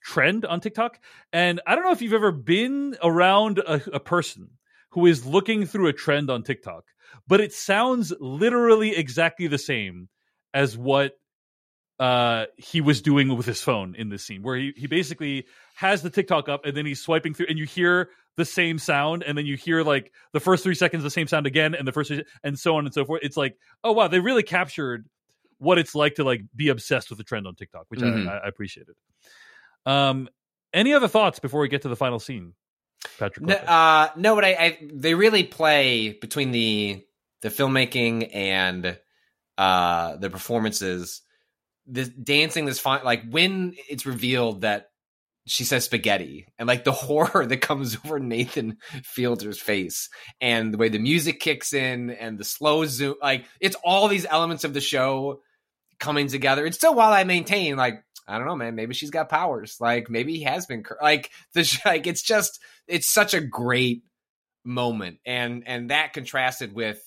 trend on TikTok, and I don't know if you've ever been around a, a person who is looking through a trend on TikTok, but it sounds literally exactly the same as what uh he was doing with his phone in this scene where he, he basically has the TikTok up and then he's swiping through and you hear the same sound and then you hear like the first three seconds the same sound again and the first three, and so on and so forth. It's like, oh wow, they really captured what it's like to like be obsessed with the trend on TikTok, which Mhm. I, I appreciated. Um, any other thoughts before we get to the final scene, Patrick? No, uh, no, but I, I they really play between the the filmmaking and uh the performances. This dancing, this fine, like when it's revealed that she says spaghetti, and like the horror that comes over Nathan Fielder's face, and the way the music kicks in, and the slow zoom, like it's all these elements of the show coming together. And still, while I maintain, like I don't know, man, maybe she's got powers. Like maybe he has been cur- like the like it's just it's such a great moment and and that contrasted with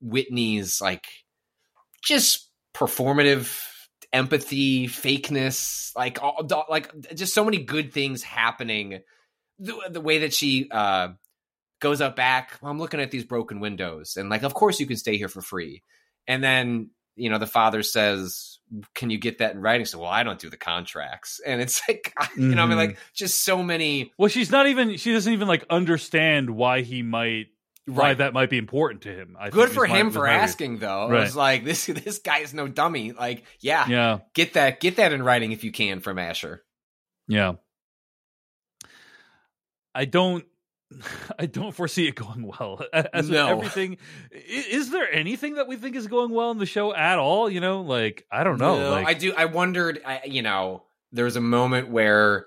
Whitney's like just performative empathy fakeness like all like just so many good things happening the, the way that she uh goes up back well, i'm looking at these broken windows and like of course you can stay here for free and then you know the father says can you get that in writing so well i don't do the contracts and it's like you know i mean Mhm. like just so many well, she's not even. She doesn't even like understand why he might. Why Right. that might be important to him. I good for my- him for asking though it was like this this guy is no dummy like yeah, Yeah, get that get that in writing if you can from asher yeah. I don't. I don't foresee it going well. As No. everything, is there anything that we think is going well in the show at all? You know, like I don't know. No, like, I do. I wondered. I, you know, there was a moment where,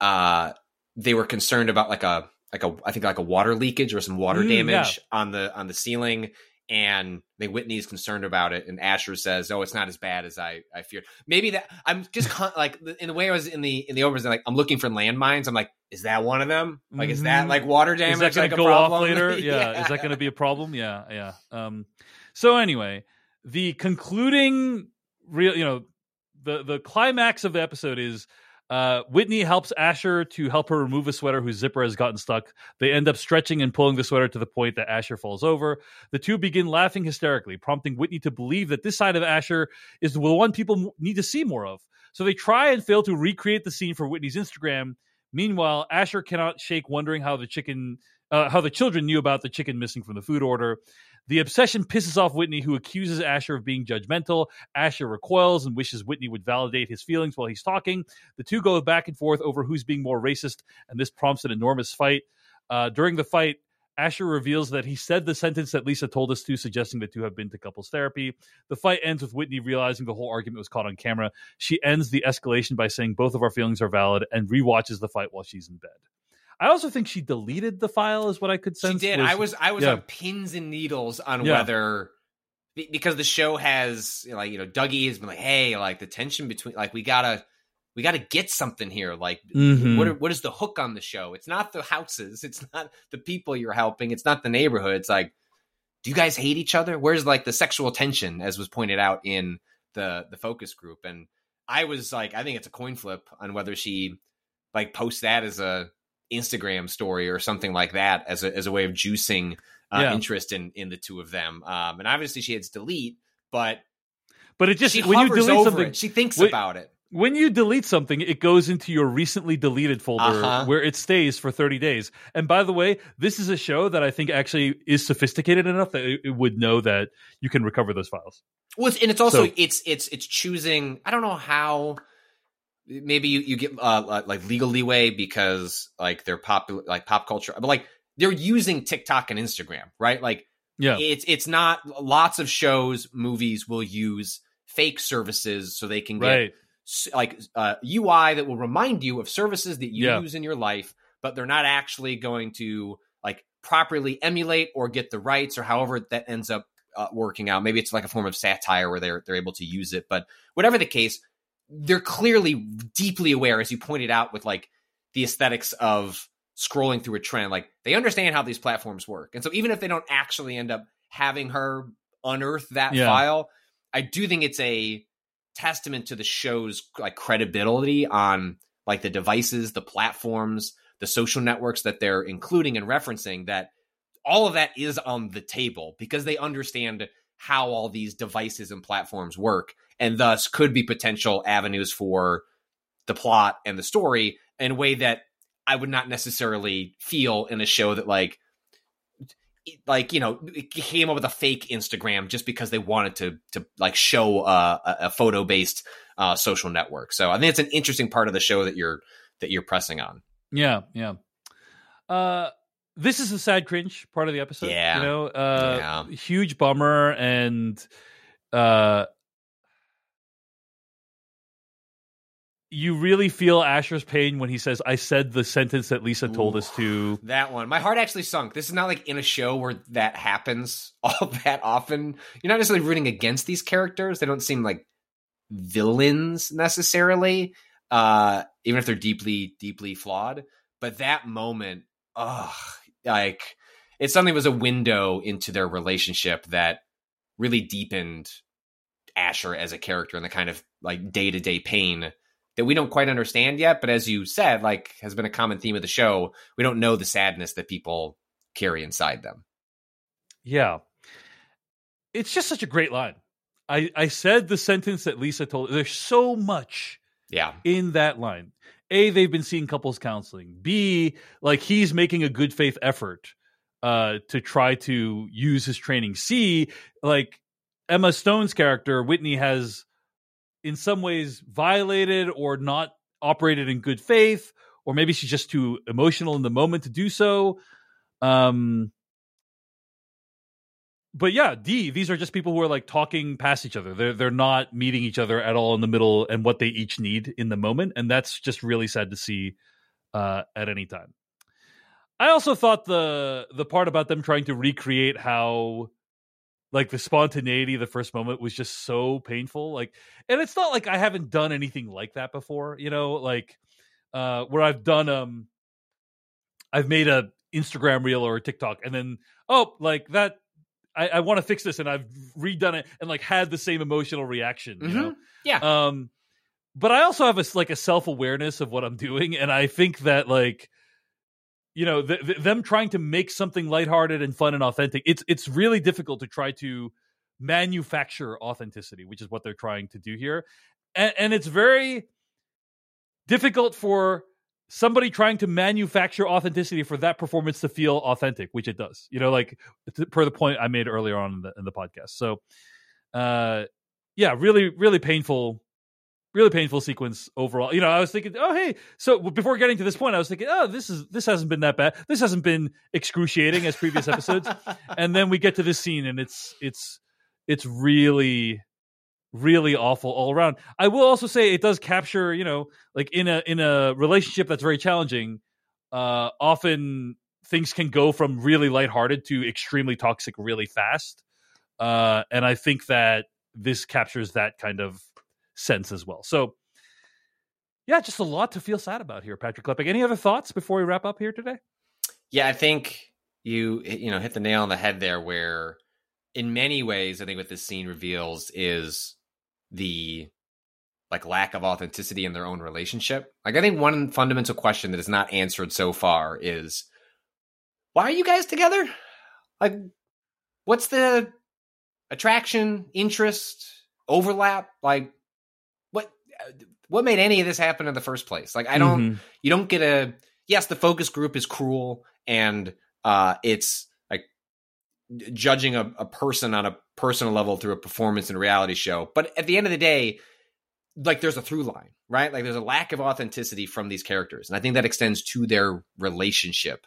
uh, they were concerned about like a like a I think like a water leakage or some water Mm, damage on the on the ceiling, and they Whitney's concerned about it, and Asher says, "Oh, it's not as bad as I I feared." Maybe that I'm just con- like in the way I was in the in the overs, like I'm looking for landmines. I'm like, is that one of them? Like, is that Mhm. like water damage? is that going like to go off later? Yeah. Is that going to be a problem? Yeah, yeah. Um, so anyway, the concluding real, you know, the the climax of the episode is uh, Whitney helps Asher to help her remove a sweater whose zipper has gotten stuck. They end up stretching and pulling the sweater to the point that Asher falls over. The two begin laughing hysterically, prompting Whitney to believe that this side of Asher is the one people need to see more of. So they try and fail to recreate the scene for Whitney's Instagram. Meanwhile, Asher cannot shake wondering how the chicken, uh, how the children knew about the chicken missing from the food order. The obsession pisses off Whitney, who accuses Asher of being judgmental. Asher recoils and wishes Whitney would validate his feelings while he's talking. The two go back and forth over who's being more racist, and this prompts an enormous fight. Uh, during the fight, Asher reveals that he said the sentence that Lisa told us to, suggesting the two have been to couples therapy. The fight ends with Whitney realizing the whole argument was caught on camera. She ends the escalation by saying both of our feelings are valid and rewatches the fight while she's in bed. I also think she deleted the file, is what I could sense. She did. I was I was yeah. on pins and needles on Yeah. whether because the show has you know, like you know Dougie has been like, hey, like the tension between like we gotta we gotta get something here. Like Mhm. what are, what is the hook on the show? It's not the houses. It's not the people you're helping. It's not the neighborhood. It's like, do you guys hate each other? Where's like the sexual tension, as was pointed out in the the focus group? And I was like, I think it's a coin flip on whether she like posts that as a Instagram story or something like that as a as a way of juicing uh, Yeah. interest in in the two of them. Um, and obviously she hits delete, but But it just she when you delete something, it. She thinks Wait, about it. when you delete something, it goes into your recently deleted folder Uh-huh. where it stays for 30 days. And by the way, this is a show that I think actually is sophisticated enough that it, it would know that you can recover those files. Well, it's, and it's also So- it's it's it's choosing. I don't know how. Maybe you, you get uh, like legal leeway because like they're popular, like pop culture, but like they're using TikTok and Instagram, right? Like Yeah. it's it's not lots of shows, movies will use fake services so they can get Right. like uh, UI that will remind you of services that you Yeah. use in your life, but they're not actually going to like properly emulate or get the rights or however that ends up uh, working out. Maybe it's like a form of satire where they're they're able to use it, but whatever the case, they're clearly deeply aware, as you pointed out, with like the aesthetics of scrolling through a trend. Like they understand how these platforms work, and so even if they don't actually end up having her unearth that Yeah. file, I do think it's a testament to the show's like credibility on like the devices, the platforms, the social networks that they're including and referencing that all of that is on the table because they understand how all these devices and platforms work and thus could be potential avenues for the plot and the story in a way that I would not necessarily feel in a show that like like you know came up with a fake Instagram just because they wanted to to like show uh, a, a photo based uh, social network. So I think it's an interesting part of the show that you're that you're pressing on. Yeah, yeah. Uh this is a sad cringe part of the episode. Yeah. You know, uh Yeah. huge bummer and uh you really feel Asher's pain when he says, I said the sentence that Lisa told Ooh. us to. That one, my heart actually sunk. This is not like in a show where that happens all that often. You're not necessarily rooting against these characters. They don't seem like villains necessarily, uh, even if they're deeply, deeply flawed. But that moment, ugh, like it suddenly was a window into their relationship that really deepened Asher as a character and the kind of like day to day pain that we don't quite understand yet. But as you said, like has been a common theme of the show, we don't know the sadness that people carry inside them. Yeah. It's just such a great line. I, I said the sentence that Lisa told. There's so much Yeah. in that line. A, they've been seeing couples counseling. B, like he's making a good faith effort uh, to try to use his training. C, like Emma Stone's character, Whitney, has in some ways violated or not operated in good faith, or maybe she's just too emotional in the moment to do so. Um, but yeah, D, these are just people who are like talking past each other. They're they're not meeting each other at all in the middle and what they each need in the moment, and that's just really sad to see uh, at any time. I also thought the the part about them trying to recreate how like the spontaneity of the first moment was just so painful. Like, and it's not like I haven't done anything like that before, you know, like uh where I've done um I've made a Instagram reel or a TikTok and then oh like that I, I want to fix this and I've redone it and like had the same emotional reaction, you know. Yeah. Um but I also have a like a self-awareness of what I'm doing and I think that like you know th- th- them trying to make something lighthearted and fun and authentic it's it's really difficult to try to manufacture authenticity which is what they're trying to do here. And, and it's very difficult for somebody trying to manufacture authenticity for that performance to feel authentic which it does you know like per the point i made earlier on in the, in the podcast. So uh yeah really really painful really painful sequence overall. You know, I was thinking, oh hey, so before getting to this point, I was thinking, oh this is this hasn't been that bad. This hasn't been excruciating as previous episodes. and then we get to this scene, and it's it's it's really really awful all around. I will also say it does capture, you know, like in a in a relationship that's very challenging. Uh, often things can go from really lighthearted to extremely toxic really fast. Uh, and I think that this captures that kind of sense as well. So, yeah, just a lot to feel sad about here, Patrick Klepek. Any other thoughts before we wrap up here today? Yeah, I think you you know hit the nail on the head there. Where in many ways, I think what this scene reveals is the like lack of authenticity in their own relationship. Like I think one fundamental question that is not answered so far is why are you guys together? Like what's the attraction, interest, overlap? Like what what made any of this happen in the first place? Like I don't Mhm. you don't get a yes, the focus group is cruel and uh it's like judging a, a person on a personal level through a performance in a reality show. But at the end of the day, like there's a through line, right? Like there's a lack of authenticity from these characters. And I think that extends to their relationship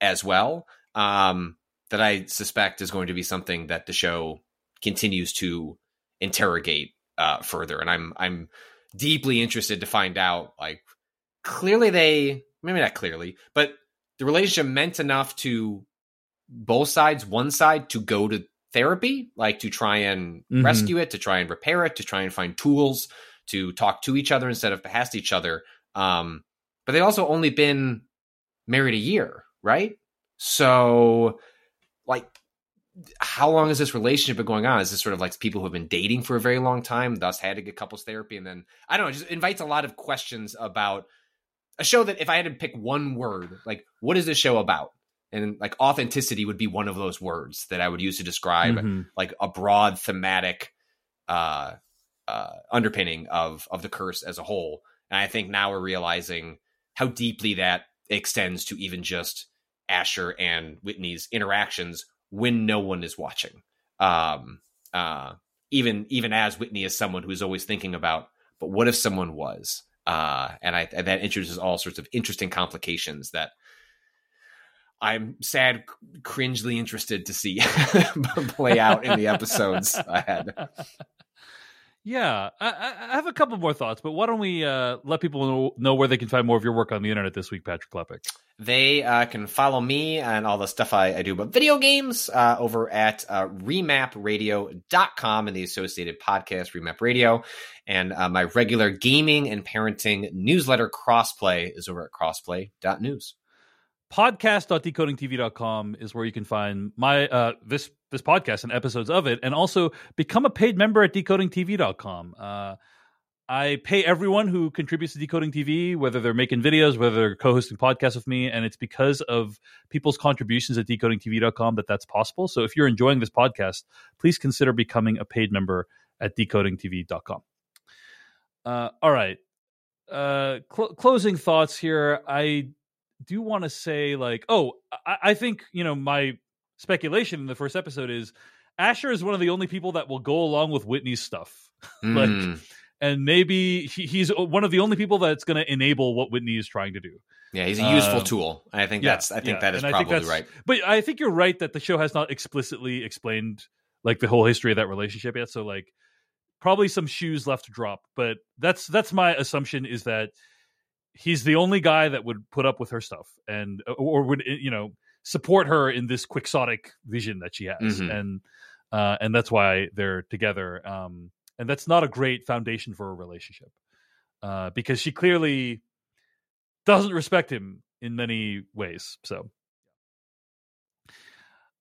as well. Um, that I suspect is going to be something that the show continues to interrogate uh, further. And I'm I'm deeply interested to find out. Like clearly they maybe not clearly, but the relationship meant enough to both sides, one side to go to therapy, like to try and Mhm. rescue it, to try and repair it, to try and find tools to talk to each other instead of past each other. Um, but they also only been married a year, right? So, like, how long has this relationship been going on? Is this sort of like people who have been dating for a very long time, thus had to get couples therapy, and then I don't know, it just invites a lot of questions about a show that if I had to pick one word, like, what is this show about? And like authenticity would be one of those words that I would use to describe Mhm. like a broad thematic uh, uh, underpinning of of the curse as a whole. And I think now we're realizing how deeply that extends to even just Asher and Whitney's interactions when no one is watching. Um, uh, even even as Whitney is someone who's always thinking about, but what if someone was? Uh, and I and that introduces all sorts of interesting complications that I'm sad, cringely interested to see play out in the episodes ahead. Yeah, I, I I have a couple more thoughts, but why don't we uh, let people know, know where they can find more of your work on the internet this week, Patrick Klepek? They uh, can follow me and all the stuff I, I do about video games uh, over at uh, remapradio.com and the associated podcast, Remap Radio. And uh, my regular gaming and parenting newsletter, Crossplay, is over at crossplay.news. podcast.decodingtv.com is where you can find my uh this this podcast and episodes of it and also become a paid member at decodingtv.com uh I pay everyone who contributes to Decoding TV, whether they're making videos, whether they're co-hosting podcasts with me, and it's because of people's contributions at decodingtv.com that that's possible. So if you're enjoying this podcast, please consider becoming a paid member at decodingtv.com. Uh, all right. Uh, cl- closing thoughts here. I do want to say, like, oh, I-, I think you know my speculation in the first episode is Asher is one of the only people that will go along with Whitney's stuff, like, Mm. And maybe he, he's one of the only people that's going to enable what Whitney is trying to do. yeah, he's a useful Um, tool. I think yeah, that's. I think yeah, that is and probably right. But I think you're right that the show has not explicitly explained like the whole history of that relationship yet. So like probably some shoes left to drop. But that's that's my assumption is that he's the only guy that would put up with her stuff and or would you know support her in this quixotic vision that she has Mhm. and uh and that's why they're together um and that's not a great foundation for a relationship uh because she clearly doesn't respect him in many ways so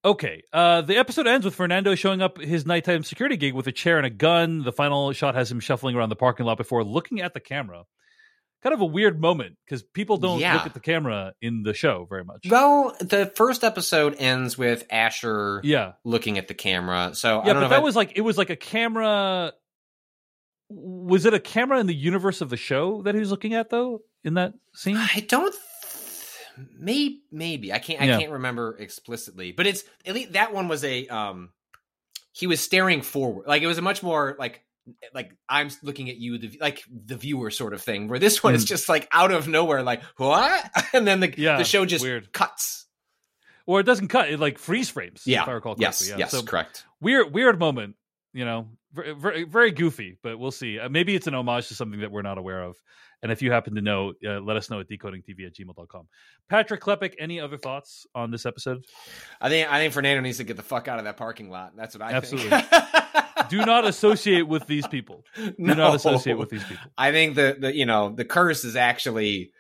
Okay. Uh, the episode ends with Fernando showing up his nighttime security gig with a chair and a gun. The final shot has him shuffling around the parking lot before looking at the camera. Kind of a weird moment because people don't Yeah. look at the camera in the show very much. Well, the first episode ends with Asher yeah, looking at the camera. So I yeah, don't but know if that I- was like it was like a camera. Was it a camera in the universe of the show that he was looking at though in that scene? I don't. Maybe, maybe I can't. I Yeah. can't remember explicitly, but it's at least that one was a. um He was staring forward, like it was a much more like like I'm looking at you, the like the viewer sort of thing. Where this one is Mm. just like out of nowhere, like what, and then the Yeah, the show just weird. cuts. Or it doesn't cut; it like freeze frames. Yeah. if I recall Yes. Yeah. Yes. So correct. weird weird moment you know very, very, goofy but we'll see uh, maybe it's an homage to something that we're not aware of and if you happen to know uh, let us know at decodingtv at gmail.com patrick klepek any other thoughts on this episode I think I think Fernando needs to get the fuck out of that parking lot. That's what I Absolutely. think. do not associate with these people do not associate with these people I think the the you know the curse is actually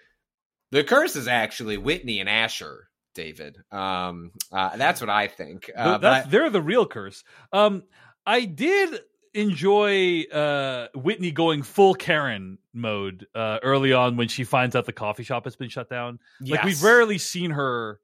the curse is actually Whitney and Asher. David, um, uh, that's what I think. Uh, that's, I- they're the real curse um i did enjoy uh, Whitney going full Karen mode uh, early on when she finds out the coffee shop has been shut down. Like we've rarely seen her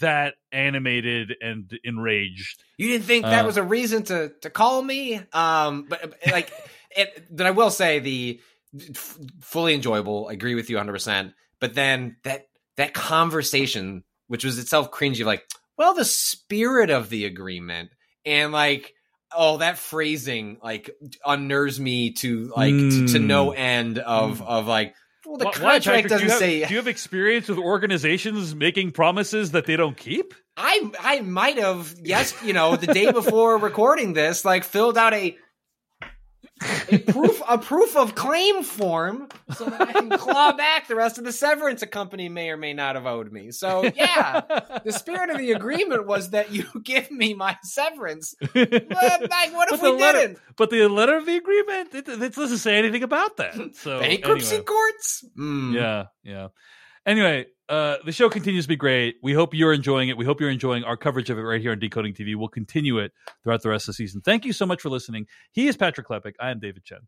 that animated and enraged. You didn't think that Uh, was a reason to to call me? Um, but like, it, but I will say the f- fully enjoyable. I agree with you 100. percent But then that that conversation, which was itself cringy, like, well, the spirit of the agreement, and like, oh, that phrasing like unnerves me to like to, to no hmm. end of hmm. of like. Well, the Why- contract Patrick? doesn't do you have, say. Do you have experience with organizations making promises that they don't keep? I I might have yes, you know, the day before recording this, like filled out a a proof a proof of claim form so that I can claw back the rest of the severance a company may or may not have owed me. So yeah, the spirit of the agreement was that you give me my severance. But, like, what if the we letter- didn't? But the letter of the agreement, it, it doesn't say anything about that. So Bankruptcy anyway. courts? Mm. Yeah, yeah. Anyway, uh, the show continues to be great. We hope you're enjoying it. We hope you're enjoying our coverage of it right here on Decoding TV. We'll continue it throughout the rest of the season. Thank you so much for listening. He is Patrick Klepek. I am David Chen.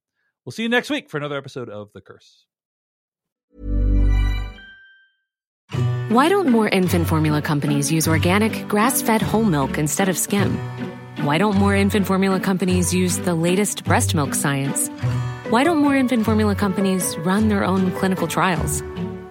We'll see you next week for another episode of The Curse. Why don't more infant formula companies use organic, grass fed whole milk instead of skim? Why don't more infant formula companies use the latest breast milk science? Why don't more infant formula companies run their own clinical trials?